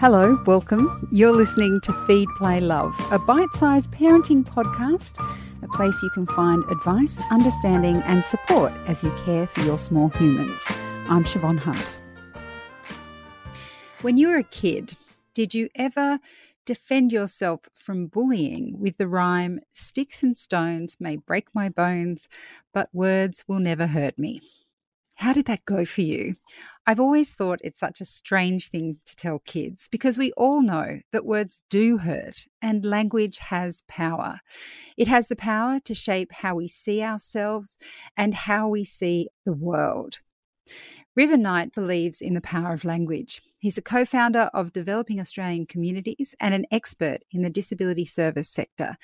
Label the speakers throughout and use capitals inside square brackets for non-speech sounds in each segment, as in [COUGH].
Speaker 1: Hello, welcome. You're listening to Feed, Play, Love, a bite sized parenting podcast, a place you can find advice, understanding, and support as you care for your small humans. I'm Siobhan Hunt. When you were a kid, did you ever defend yourself from bullying with the rhyme, Sticks and stones may break my bones, but words will never hurt me? How did that go for you? I've always thought it's such a strange thing to tell kids because we all know that words do hurt and language has power. It has the power to shape how we see ourselves and how we see the world. River Knight believes in the power of language. He's a co founder of Developing Australian Communities and an expert in the disability service sector.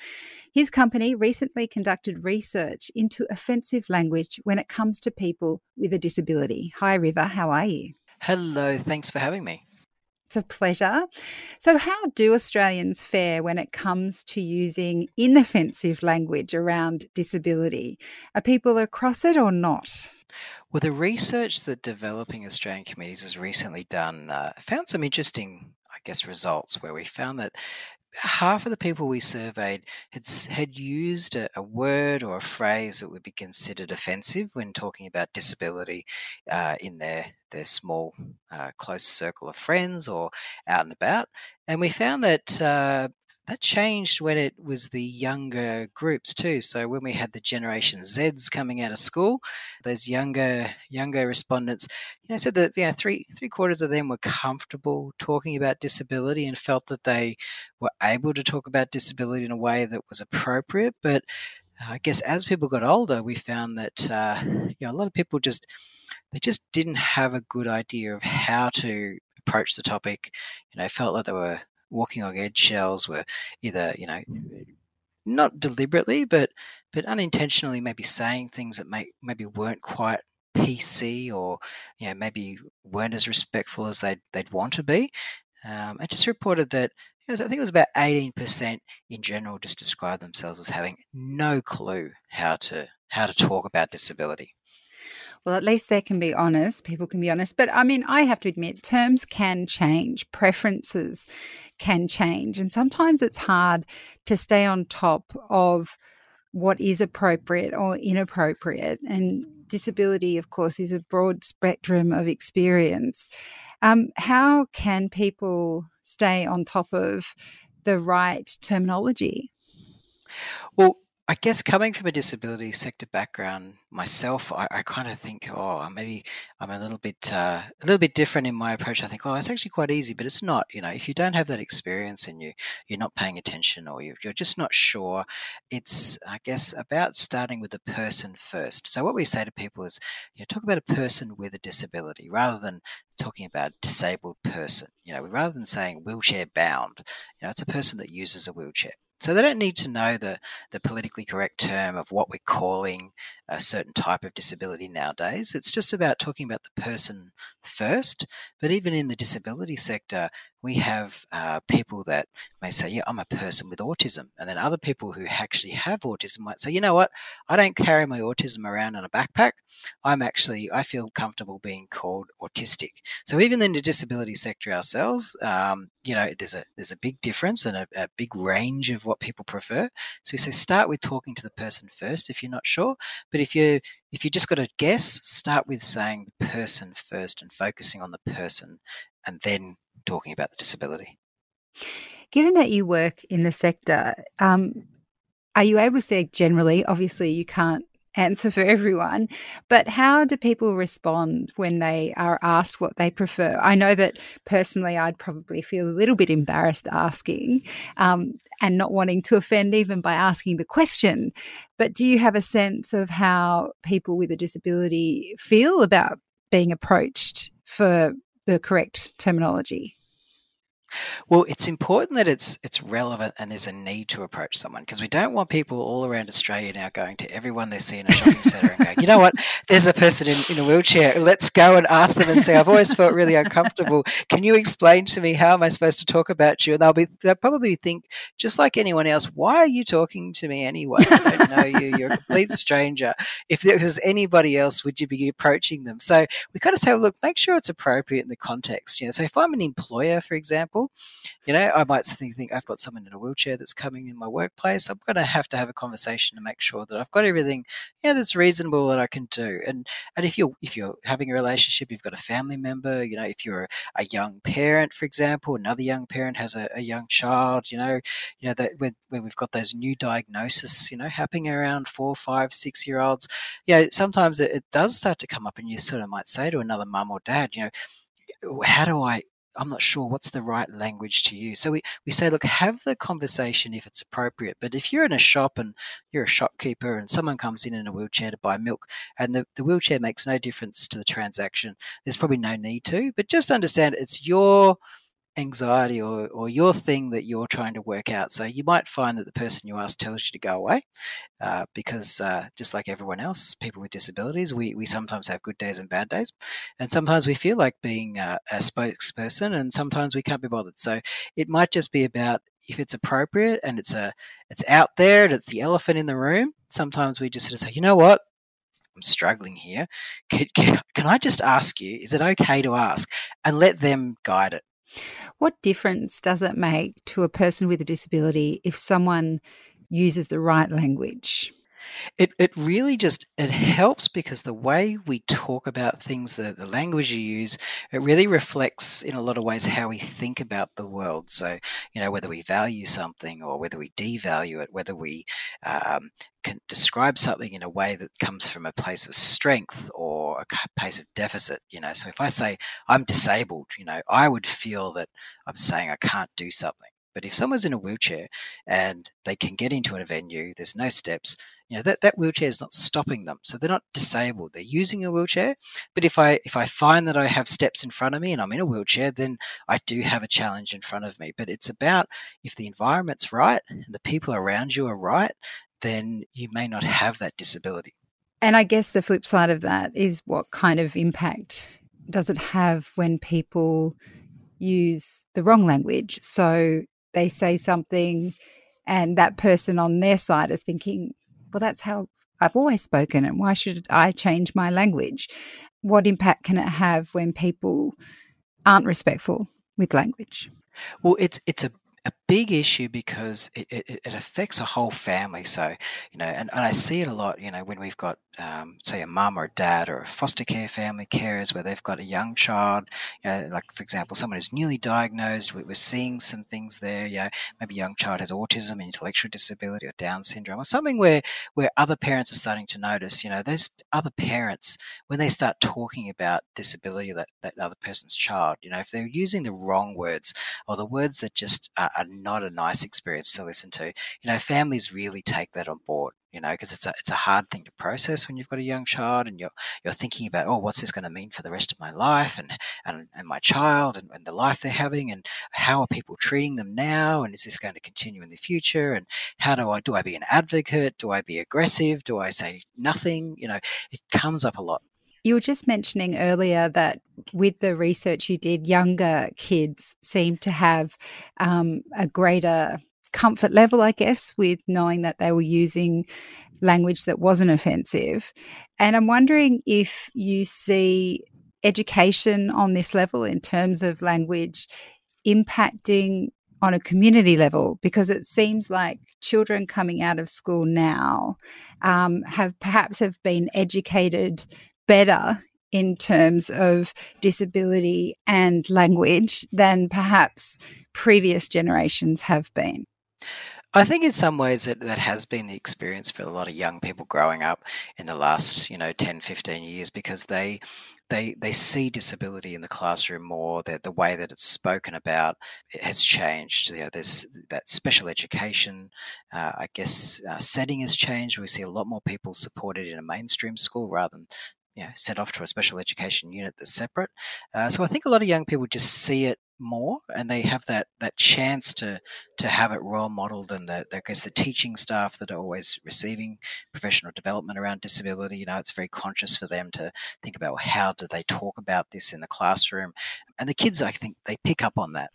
Speaker 1: His company recently conducted research into offensive language when it comes to people with a disability. Hi, River, how are you?
Speaker 2: Hello, thanks for having me.
Speaker 1: It's a pleasure. So, how do Australians fare when it comes to using inoffensive language around disability? Are people across it or not?
Speaker 2: Well, the research that Developing Australian Communities has recently done uh, found some interesting, I guess, results where we found that half of the people we surveyed had had used a, a, word or a phrase that would be considered offensive when talking about disability uh, in their their small uh, close circle of friends or out and about, and we found that uh, that changed when it was the younger groups too. So when we had the Generation Zs coming out of school, those younger younger respondents, you know, said that know, three three quarters of them were comfortable talking about disability and felt that they were able to talk about disability in a way that was appropriate. But I guess as people got older, we found that uh, you know a lot of people just they just didn't have a good idea of how to approach the topic. You know, felt like they were walking on eggshells were either you know not deliberately but but unintentionally maybe saying things that may, maybe weren't quite PC or you know maybe weren't as respectful as they'd they'd want to be. Um, I just reported that I think it was about 18% in general just described themselves as having no clue how to how to talk about disability.
Speaker 1: Well, at least they can be honest. People can be honest. But I mean, I have to admit, terms can change, preferences can change. And sometimes it's hard to stay on top of what is appropriate or inappropriate. And disability, of course, is a broad spectrum of experience. Um, how can people stay on top of the right terminology?
Speaker 2: Well, I guess coming from a disability sector background myself, I, I kind of think, oh, maybe I'm a little bit uh, a little bit different in my approach. I think, oh, it's actually quite easy, but it's not. You know, if you don't have that experience and you you're not paying attention or you're, you're just not sure, it's I guess about starting with the person first. So what we say to people is, you know, talk about a person with a disability rather than talking about disabled person. You know, rather than saying wheelchair bound, you know, it's a person that uses a wheelchair. So they don't need to know the, the politically correct term of what we're calling a certain type of disability nowadays. It's just about talking about the person first. But even in the disability sector, we have uh, people that may say, Yeah, I'm a person with autism. And then other people who actually have autism might say, You know what? I don't carry my autism around in a backpack. I'm actually, I feel comfortable being called autistic. So even in the disability sector ourselves, um, you know, there's a there's a big difference and a, a big range of what people prefer. So we say start with talking to the person first if you're not sure. But if you if you just got to guess, start with saying the person first and focusing on the person, and then talking about the disability.
Speaker 1: Given that you work in the sector, um, are you able to say generally? Obviously, you can't answer for everyone, but how do people respond when they are asked what they prefer? I know that personally, I'd probably feel a little bit embarrassed asking um, and not wanting to offend even by asking the question. But do you have a sense of how people with a disability feel about being approached for the correct terminology?
Speaker 2: Well, it's important that it's it's relevant and there's a need to approach someone because we don't want people all around Australia now going to everyone they see in a shopping centre and going, you know what, there's a person in, in a wheelchair. Let's go and ask them and say, I've always felt really uncomfortable. Can you explain to me how am I supposed to talk about you? And they'll be they'll probably think, just like anyone else, why are you talking to me anyway? I don't know you. You're a complete stranger. If there was anybody else, would you be approaching them? So we kind of say, well, look, make sure it's appropriate in the context. You know, so if I'm an employer, for example You know, I might think, think I've got someone in a wheelchair that's coming in my workplace. I'm going to have to have a conversation to make sure that I've got everything, you know, that's reasonable that I can do. And and if you're if you're having a relationship, you've got a family member. You know, if you're a young parent, for example, another young parent has a, a young child. You know, you know that when, when we've got those new diagnoses, you know, happening around four, five, six year olds, you know, sometimes it, it does start to come up, and you sort of might say to another mum or dad, you know, how do I I'm not sure what's the right language to use. So we, we say, look, have the conversation if it's appropriate. But if you're in a shop and you're a shopkeeper and someone comes in in a wheelchair to buy milk and the, the wheelchair makes no difference to the transaction, there's probably no need to. But just understand it's your anxiety or, or your thing that you're trying to work out. So you might find that the person you ask tells you to go away uh, because uh, just like everyone else, people with disabilities, we, we sometimes have good days and bad days. And sometimes we feel like being a, a spokesperson and sometimes we can't be bothered. So it might just be about if it's appropriate and it's a it's out there and it's the elephant in the room, sometimes we just sort of say, you know what, I'm struggling here. Can, [LAUGHS] can, can, I just ask you, is it okay to ask? And let them guide it.
Speaker 1: What difference does it make to a person with a disability if someone uses the right language?
Speaker 2: It, it really just it helps because the way we talk about things the, the language you use it really reflects in a lot of ways how we think about the world. So you know whether we value something or whether we devalue it whether we um, can describe something in a way that comes from a place of strength or a place of deficit you know. So if i say i'm disabled you know i would feel that i'm saying i can't do something but if someone's in a wheelchair and they can get into a venue there's no steps you know that, that wheelchair is not stopping them so they're not disabled they're using a wheelchair but if i if i find that i have steps in front of me and i'm in a wheelchair then i do have a challenge in front of me but it's about if the environment's right and the people around you are right then you may not have that disability.
Speaker 1: And I guess the flip side of that is what kind of impact does it have when people use the wrong language? So they say something, and that person on their side are thinking, well, that's how I've always spoken, and why should I change my language? What impact can it have when people aren't respectful with language?
Speaker 2: Well, it's it's a a big issue because it, it, it, affects a whole family. So, you know, and, and I see it a lot, you know, when we've got, um, say, a mum or a dad or a foster care family carers where they've got a young child, you know, like, for example, someone who's newly diagnosed, we're seeing some things there, you know, maybe a young child has autism, intellectual disability or Down syndrome or something where, where other parents are starting to notice, you know, those other parents, when they start talking about disability that, that other person's child, you know, if they're using the wrong words or the words that just are, are not a nice experience to listen to. You know, families really take that on board. You know, because it's a it's a hard thing to process when you've got a young child and you're you're thinking about oh what's this going to mean for the rest of my life and and, and my child and, and the life they're having and how are people treating them now and is this going to continue in the future and how do I do I be an advocate do I be aggressive do I say nothing you know it comes up a lot
Speaker 1: you were just mentioning earlier that with the research you did, younger kids seem to have um, a greater comfort level, I guess, with knowing that they were using language that wasn't offensive. And I'm wondering if you see education on this level in terms of language impacting on a community level because it seems like children coming out of school now um, have perhaps have been educated better in terms of disability and language than perhaps previous generations have been.
Speaker 2: I think in some ways that, that has been the experience for a lot of young people growing up in the last, you know, 10, 15 years because they they they see disability in the classroom more. That the way that it's spoken about has changed. You know, there's that special education, uh, I guess, uh, setting has changed. We see a lot more people supported in a mainstream school rather than you know, sent off to a special education unit that's separate. Uh, so I think a lot of young people just see it more, and they have that that chance to to have it role modelled, and the, the, I guess the teaching staff that are always receiving professional development around disability. You know, it's very conscious for them to think about how do they talk about this in the classroom, and the kids, I think, they pick up on that.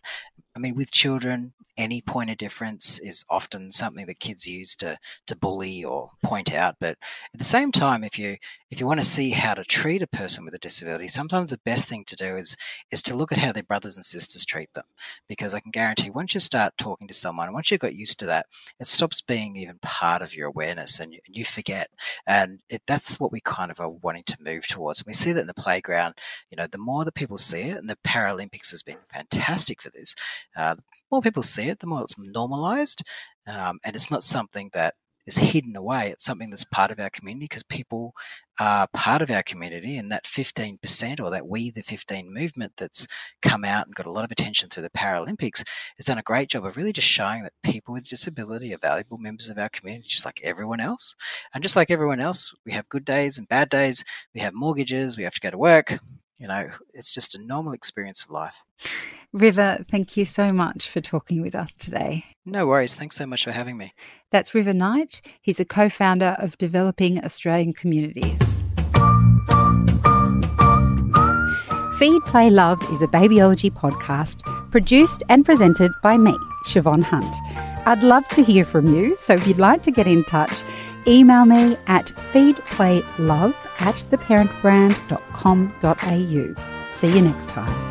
Speaker 2: I mean, with children, any point of difference is often something that kids use to to bully or point out. But at the same time, if you if you want to see how to treat a person with a disability, sometimes the best thing to do is is to look at how their brothers and sisters treat them, because I can guarantee once you start talking to someone, once you've got used to that, it stops being even part of your awareness, and you, and you forget. And it, that's what we kind of are wanting to move towards. We see that in the playground. You know, the more that people see it, and the Paralympics has been fantastic for this. Uh, the more people see it, the more it's normalized. Um, and it's not something that is hidden away. It's something that's part of our community because people are part of our community. And that 15% or that We the 15 movement that's come out and got a lot of attention through the Paralympics has done a great job of really just showing that people with disability are valuable members of our community, just like everyone else. And just like everyone else, we have good days and bad days. We have mortgages. We have to go to work. You know, it's just a normal experience of life.
Speaker 1: River, thank you so much for talking with us today.
Speaker 2: No worries. Thanks so much for having me.
Speaker 1: That's River Knight. He's a co founder of Developing Australian Communities. Feed, Play, Love is a babyology podcast produced and presented by me, Siobhan Hunt. I'd love to hear from you, so if you'd like to get in touch, email me at feedplaylove at theparentbrand.com.au. See you next time.